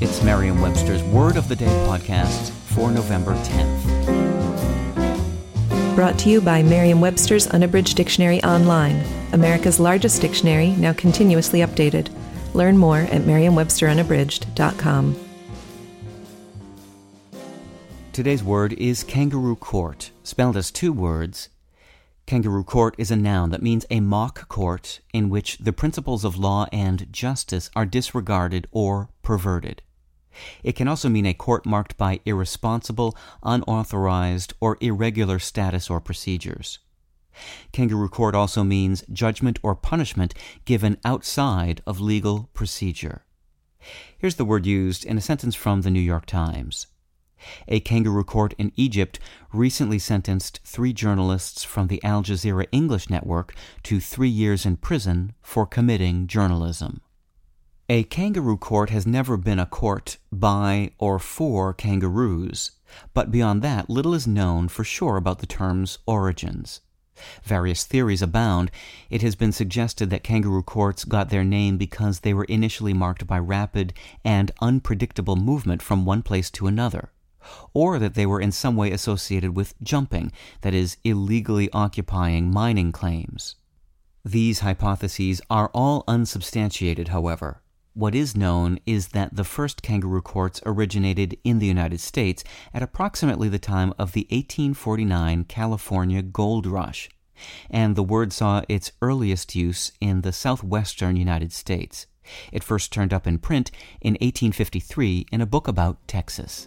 It's Merriam-Webster's Word of the Day podcast for November 10th. Brought to you by Merriam Webster's Unabridged Dictionary Online, America's largest dictionary, now continuously updated. Learn more at merriam-websterunabridged.com. Today's word is kangaroo court, spelled as two words. Kangaroo court is a noun that means a mock court in which the principles of law and justice are disregarded or perverted. It can also mean a court marked by irresponsible, unauthorized, or irregular status or procedures. Kangaroo court also means judgment or punishment given outside of legal procedure. Here's the word used in a sentence from the New York Times. A kangaroo court in Egypt recently sentenced three journalists from the Al Jazeera English network to three years in prison for committing journalism. A kangaroo court has never been a court by or for kangaroos, but beyond that, little is known for sure about the term's origins. Various theories abound. It has been suggested that kangaroo courts got their name because they were initially marked by rapid and unpredictable movement from one place to another, or that they were in some way associated with jumping, that is, illegally occupying mining claims. These hypotheses are all unsubstantiated, however. What is known is that the first kangaroo courts originated in the United States at approximately the time of the 1849 California gold rush, and the word saw its earliest use in the southwestern United States. It first turned up in print in 1853 in a book about Texas.